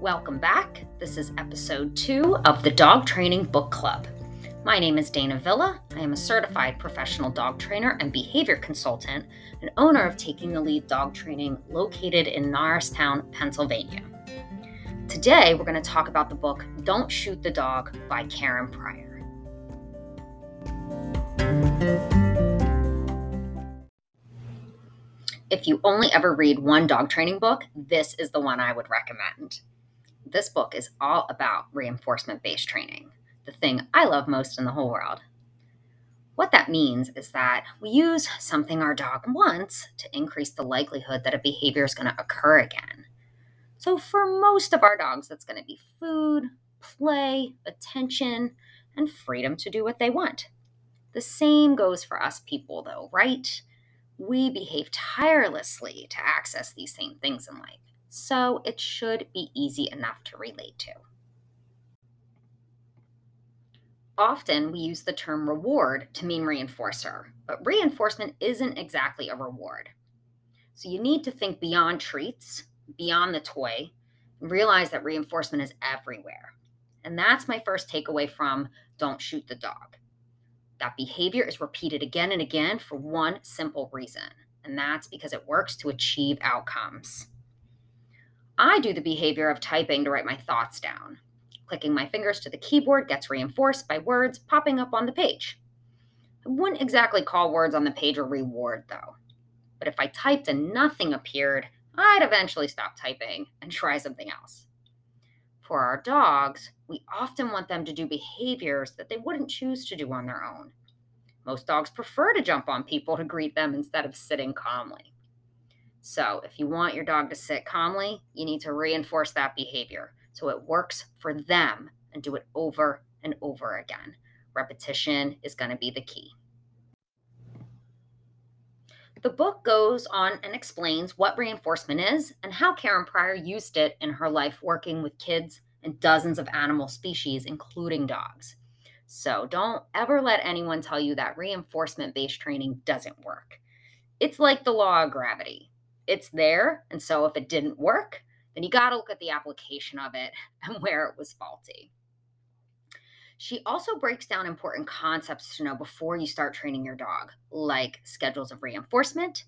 Welcome back. This is episode two of the Dog Training Book Club. My name is Dana Villa. I am a certified professional dog trainer and behavior consultant and owner of Taking the Lead Dog Training located in Norristown, Pennsylvania. Today, we're going to talk about the book Don't Shoot the Dog by Karen Pryor. If you only ever read one dog training book, this is the one I would recommend. This book is all about reinforcement based training, the thing I love most in the whole world. What that means is that we use something our dog wants to increase the likelihood that a behavior is going to occur again. So, for most of our dogs, that's going to be food, play, attention, and freedom to do what they want. The same goes for us people, though, right? We behave tirelessly to access these same things in life so it should be easy enough to relate to. Often we use the term reward to mean reinforcer, but reinforcement isn't exactly a reward. So you need to think beyond treats, beyond the toy, and realize that reinforcement is everywhere. And that's my first takeaway from Don't Shoot the Dog. That behavior is repeated again and again for one simple reason, and that's because it works to achieve outcomes. I do the behavior of typing to write my thoughts down. Clicking my fingers to the keyboard gets reinforced by words popping up on the page. I wouldn't exactly call words on the page a reward, though. But if I typed and nothing appeared, I'd eventually stop typing and try something else. For our dogs, we often want them to do behaviors that they wouldn't choose to do on their own. Most dogs prefer to jump on people to greet them instead of sitting calmly. So, if you want your dog to sit calmly, you need to reinforce that behavior so it works for them and do it over and over again. Repetition is going to be the key. The book goes on and explains what reinforcement is and how Karen Pryor used it in her life working with kids and dozens of animal species, including dogs. So don't ever let anyone tell you that reinforcement based training doesn't work. It's like the law of gravity it's there. And so if it didn't work, then you got to look at the application of it and where it was faulty. She also breaks down important concepts to know before you start training your dog, like schedules of reinforcement,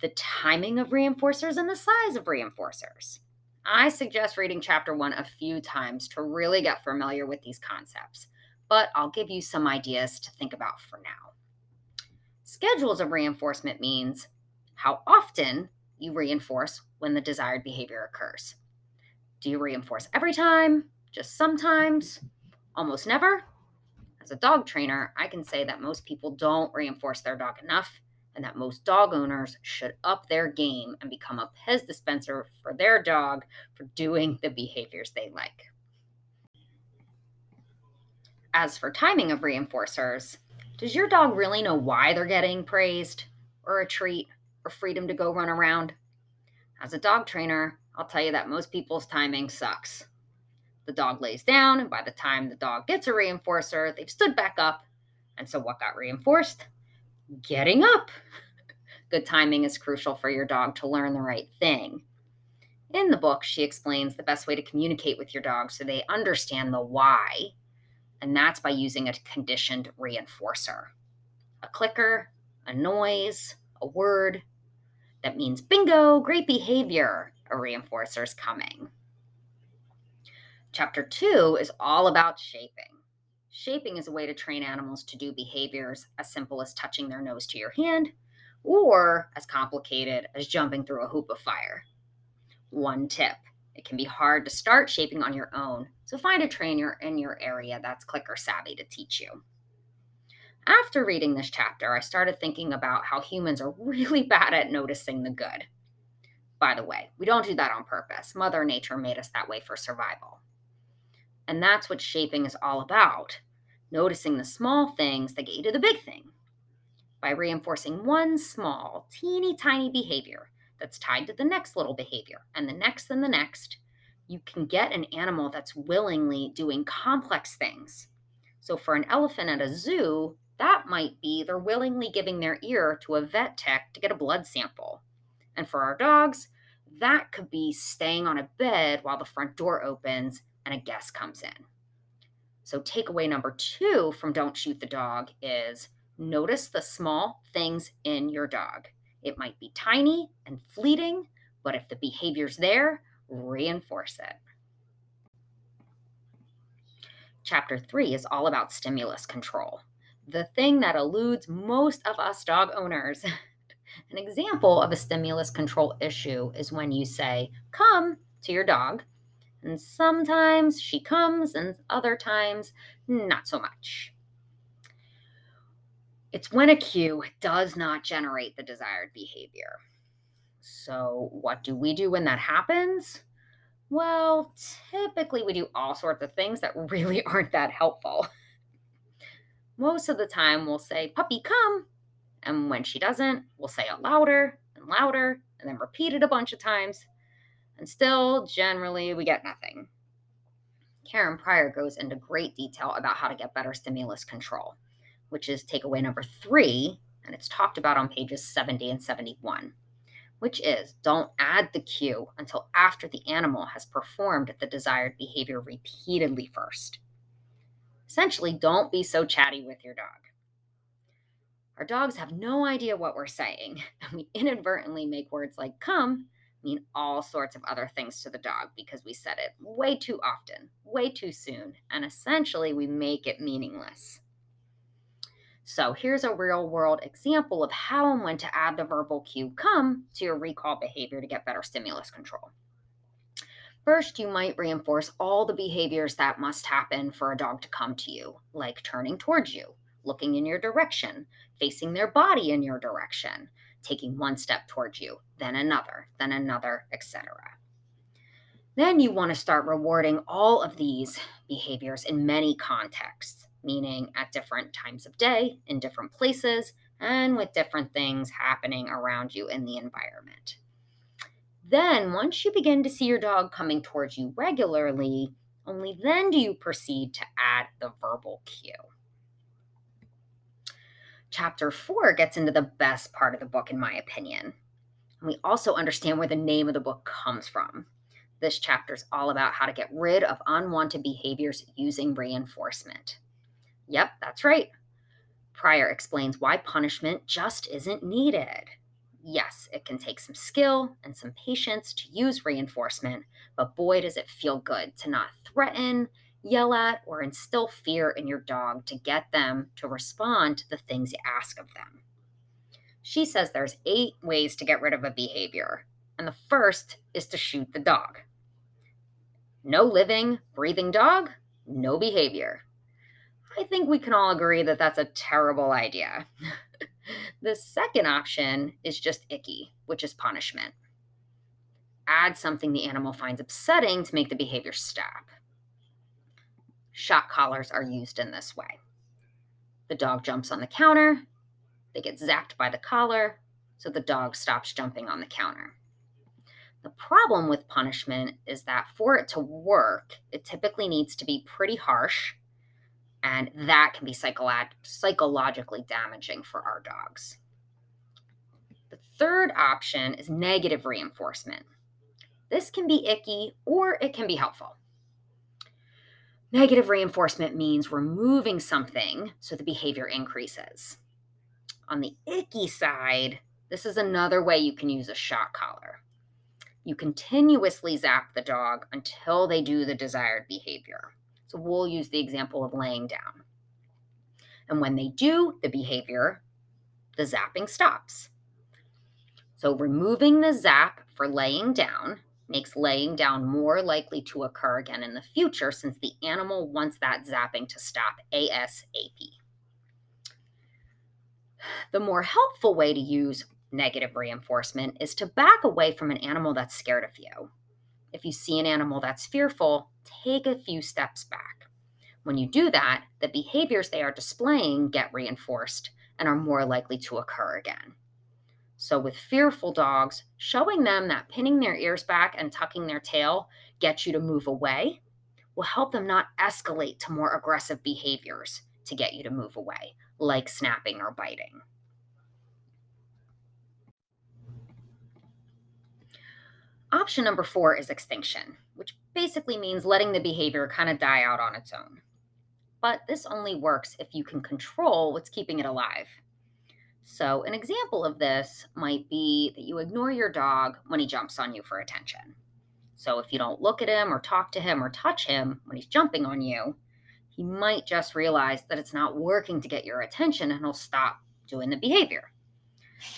the timing of reinforcers, and the size of reinforcers. I suggest reading chapter one a few times to really get familiar with these concepts, but I'll give you some ideas to think about for now. Schedules of reinforcement means how often you reinforce when the desired behavior occurs. Do you reinforce every time? Just sometimes? Almost never? As a dog trainer, I can say that most people don't reinforce their dog enough and that most dog owners should up their game and become a Pez dispenser for their dog for doing the behaviors they like. As for timing of reinforcers, does your dog really know why they're getting praised or a treat or freedom to go run around. As a dog trainer, I'll tell you that most people's timing sucks. The dog lays down, and by the time the dog gets a reinforcer, they've stood back up. And so, what got reinforced? Getting up. Good timing is crucial for your dog to learn the right thing. In the book, she explains the best way to communicate with your dog so they understand the why, and that's by using a conditioned reinforcer a clicker, a noise, a word, that means bingo, great behavior, a reinforcer is coming. Chapter two is all about shaping. Shaping is a way to train animals to do behaviors as simple as touching their nose to your hand or as complicated as jumping through a hoop of fire. One tip it can be hard to start shaping on your own, so find a trainer in your area that's clicker savvy to teach you. After reading this chapter, I started thinking about how humans are really bad at noticing the good. By the way, we don't do that on purpose. Mother Nature made us that way for survival. And that's what shaping is all about noticing the small things that get you to the big thing. By reinforcing one small, teeny tiny behavior that's tied to the next little behavior and the next and the next, you can get an animal that's willingly doing complex things. So, for an elephant at a zoo, that might be they're willingly giving their ear to a vet tech to get a blood sample. And for our dogs, That could be staying on a bed while the front door opens and a guest comes in. So, takeaway number two from Don't Shoot the Dog is notice the small things in your dog. It might be tiny and fleeting, but if the behavior's there, reinforce it. Chapter three is all about stimulus control, the thing that eludes most of us dog owners. An example of a stimulus control issue is when you say, come to your dog, and sometimes she comes, and other times, not so much. It's when a cue does not generate the desired behavior. So, what do we do when that happens? Well, typically we do all sorts of things that really aren't that helpful. Most of the time, we'll say, Puppy, come. And when she doesn't, we'll say it louder and louder and then repeat it a bunch of times. And still, generally, we get nothing. Karen Pryor goes into great detail about how to get better stimulus control, which is takeaway number three, and it's talked about on pages 70 and 71 which is don't add the cue until after the animal has performed the desired behavior repeatedly first. Essentially, don't be so chatty with your dog. Our dogs have no idea what we're saying, and we inadvertently make words like come mean all sorts of other things to the dog because we said it way too often, way too soon, and essentially we make it meaningless. So here's a real world example of how and when to add the verbal cue come to your recall behavior to get better stimulus control. First, you might reinforce all the behaviors that must happen for a dog to come to you, like turning towards you, looking in your direction, facing their body in your direction, taking one step towards you, then another, then another, etc. Then you want to start rewarding all of these behaviors in many contexts meaning at different times of day, in different places, and with different things happening around you in the environment. Then, once you begin to see your dog coming towards you regularly, only then do you proceed to add the verbal cue. Chapter four gets into the best part of the book, in my opinion. And we also understand where the name of the book comes from. This chapter is all about how to get rid of unwanted behaviors using reinforcement. Yep, that's right. Pryor explains why punishment just isn't needed. Yes, it can take some skill and some patience to use reinforcement, but boy, does it feel good to not threaten, yell at, or instill fear in your dog to get them to respond to the things you ask of them. She says there's eight ways to get rid of a behavior, and the first is to shoot the dog. No living, breathing dog, no behavior. I think we can all agree that that's a terrible idea. the second option is just icky, which is punishment. Add something the animal finds upsetting to make the behavior stop. Shock collars are used in this way. The dog jumps on the counter, they get zapped by the collar, so the dog stops jumping on the counter. The problem with punishment is that for it to work, it typically needs to be pretty harsh and that can be psycholo- psychologically damaging for our dogs. The third option is negative reinforcement. This can be icky or it can be helpful. Negative reinforcement means removing something so the behavior increases. On the icky side, this is another way you can use a shock collar. You continuously zap the dog until they do the desired behavior. So we'll use the example of laying down. And when they do the behavior, the zapping stops. So removing the zap for laying down makes laying down more likely to occur again in the future since the animal wants that zapping to stop ASAP. The more helpful way to use negative reinforcement is to back away from an animal that's scared of you. If you see an animal that's fearful, take a few steps back. When you do that, the behaviors they are displaying get reinforced and are more likely to occur again. So, with fearful dogs, showing them that pinning their ears back and tucking their tail gets you to move away will help them not escalate to more aggressive behaviors to get you to move away, like snapping or biting. Option number four is extinction, which basically means letting the behavior kind of die out on its own. But this only works if you can control what's keeping it alive. So, an example of this might be that you ignore your dog when he jumps on you for attention. So, if you don't look at him or talk to him or touch him when he's jumping on you, he might just realize that it's not working to get your attention and he'll stop doing the behavior.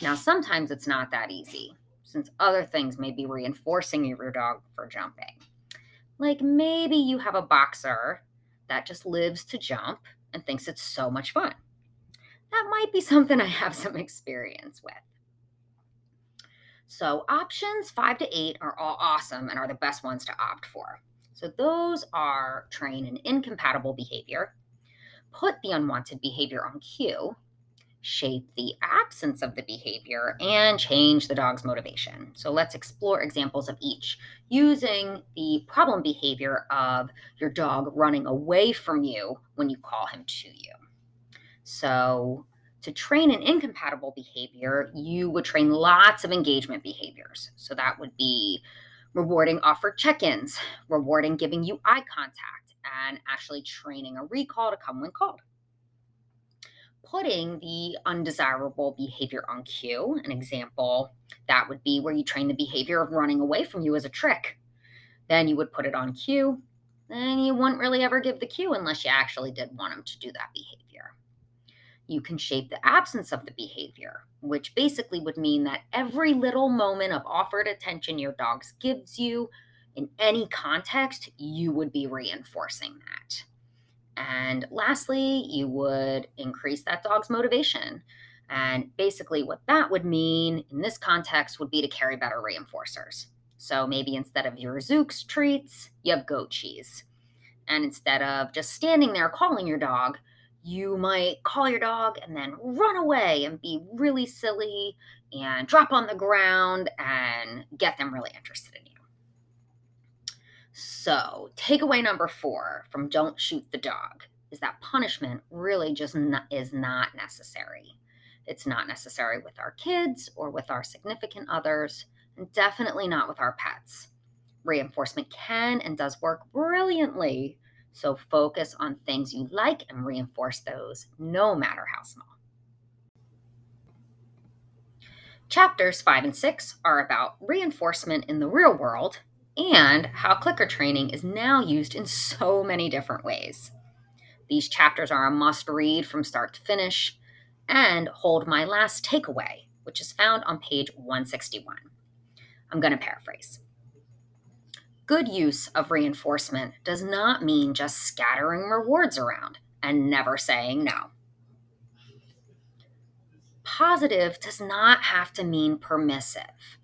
Now, sometimes it's not that easy, since other things may be reinforcing your dog for jumping. Like maybe you have a boxer that just lives to jump and thinks it's so much fun. That might be something I have some experience with. So, options five to eight are all awesome and are the best ones to opt for. So, those are train an incompatible behavior, put the unwanted behavior on cue, shape the absence of the behavior, and change the dog's motivation. So let's explore examples of each using the problem behavior of your dog running away from you when you call him to you. So, to train an incompatible behavior, you would train lots of engagement behaviors. So, that would be rewarding offered check ins, rewarding giving you eye contact, and actually training a recall to come when called putting the undesirable behavior on cue. An example that would be where you train the behavior of running away from you as a trick. Then you would put it on cue, and you wouldn't really ever give the cue unless you actually did want them to do that behavior. You can shape the absence of the behavior, which basically would mean that every little moment of offered attention your dog gives you in any context, you would be reinforcing that. And lastly, you would increase that dog's motivation. And basically, what that would mean in this context would be to carry better reinforcers. So maybe instead of your Zuke's treats, you have goat cheese. And instead of just standing there calling your dog, you might call your dog and then run away and be really silly and drop on the ground and get them really interested. So, takeaway number four from Don't Shoot the Dog is that punishment really just not, is not necessary. It's not necessary with our kids or with our significant others, and definitely not with our pets. Reinforcement can and does work brilliantly, so focus on things you like and reinforce those no matter how small. Chapters 5 and 6 are about reinforcement in the real world and how clicker training is now used in so many different ways. These chapters are a must read from start to finish and hold my last takeaway, which is found on page 161. I'm going to paraphrase. Good use of reinforcement does not mean just scattering rewards around and never saying no. Positive does not have to mean permissive,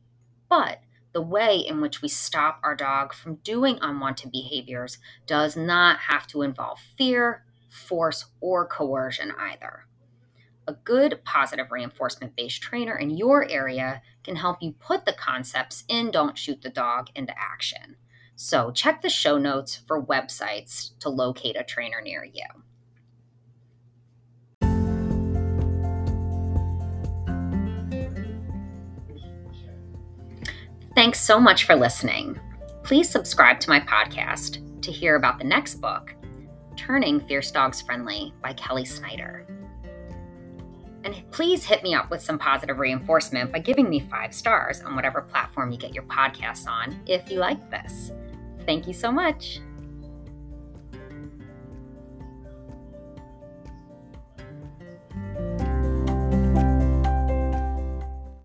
but the way in which we stop our dog from doing unwanted behaviors does not have to involve fear, force, or coercion either. A good positive reinforcement based trainer in your area can help you put the concepts in Don't Shoot the Dog into action. So, check the show notes for websites to locate a trainer near you. Thanks so much for listening. Please subscribe to my podcast to hear about the next book, Turning Fierce Dogs Friendly by Kelly Snyder. And please hit me up with some positive reinforcement by giving me five stars on whatever platform you get your podcasts on if you like this. Thank you so much.